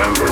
November.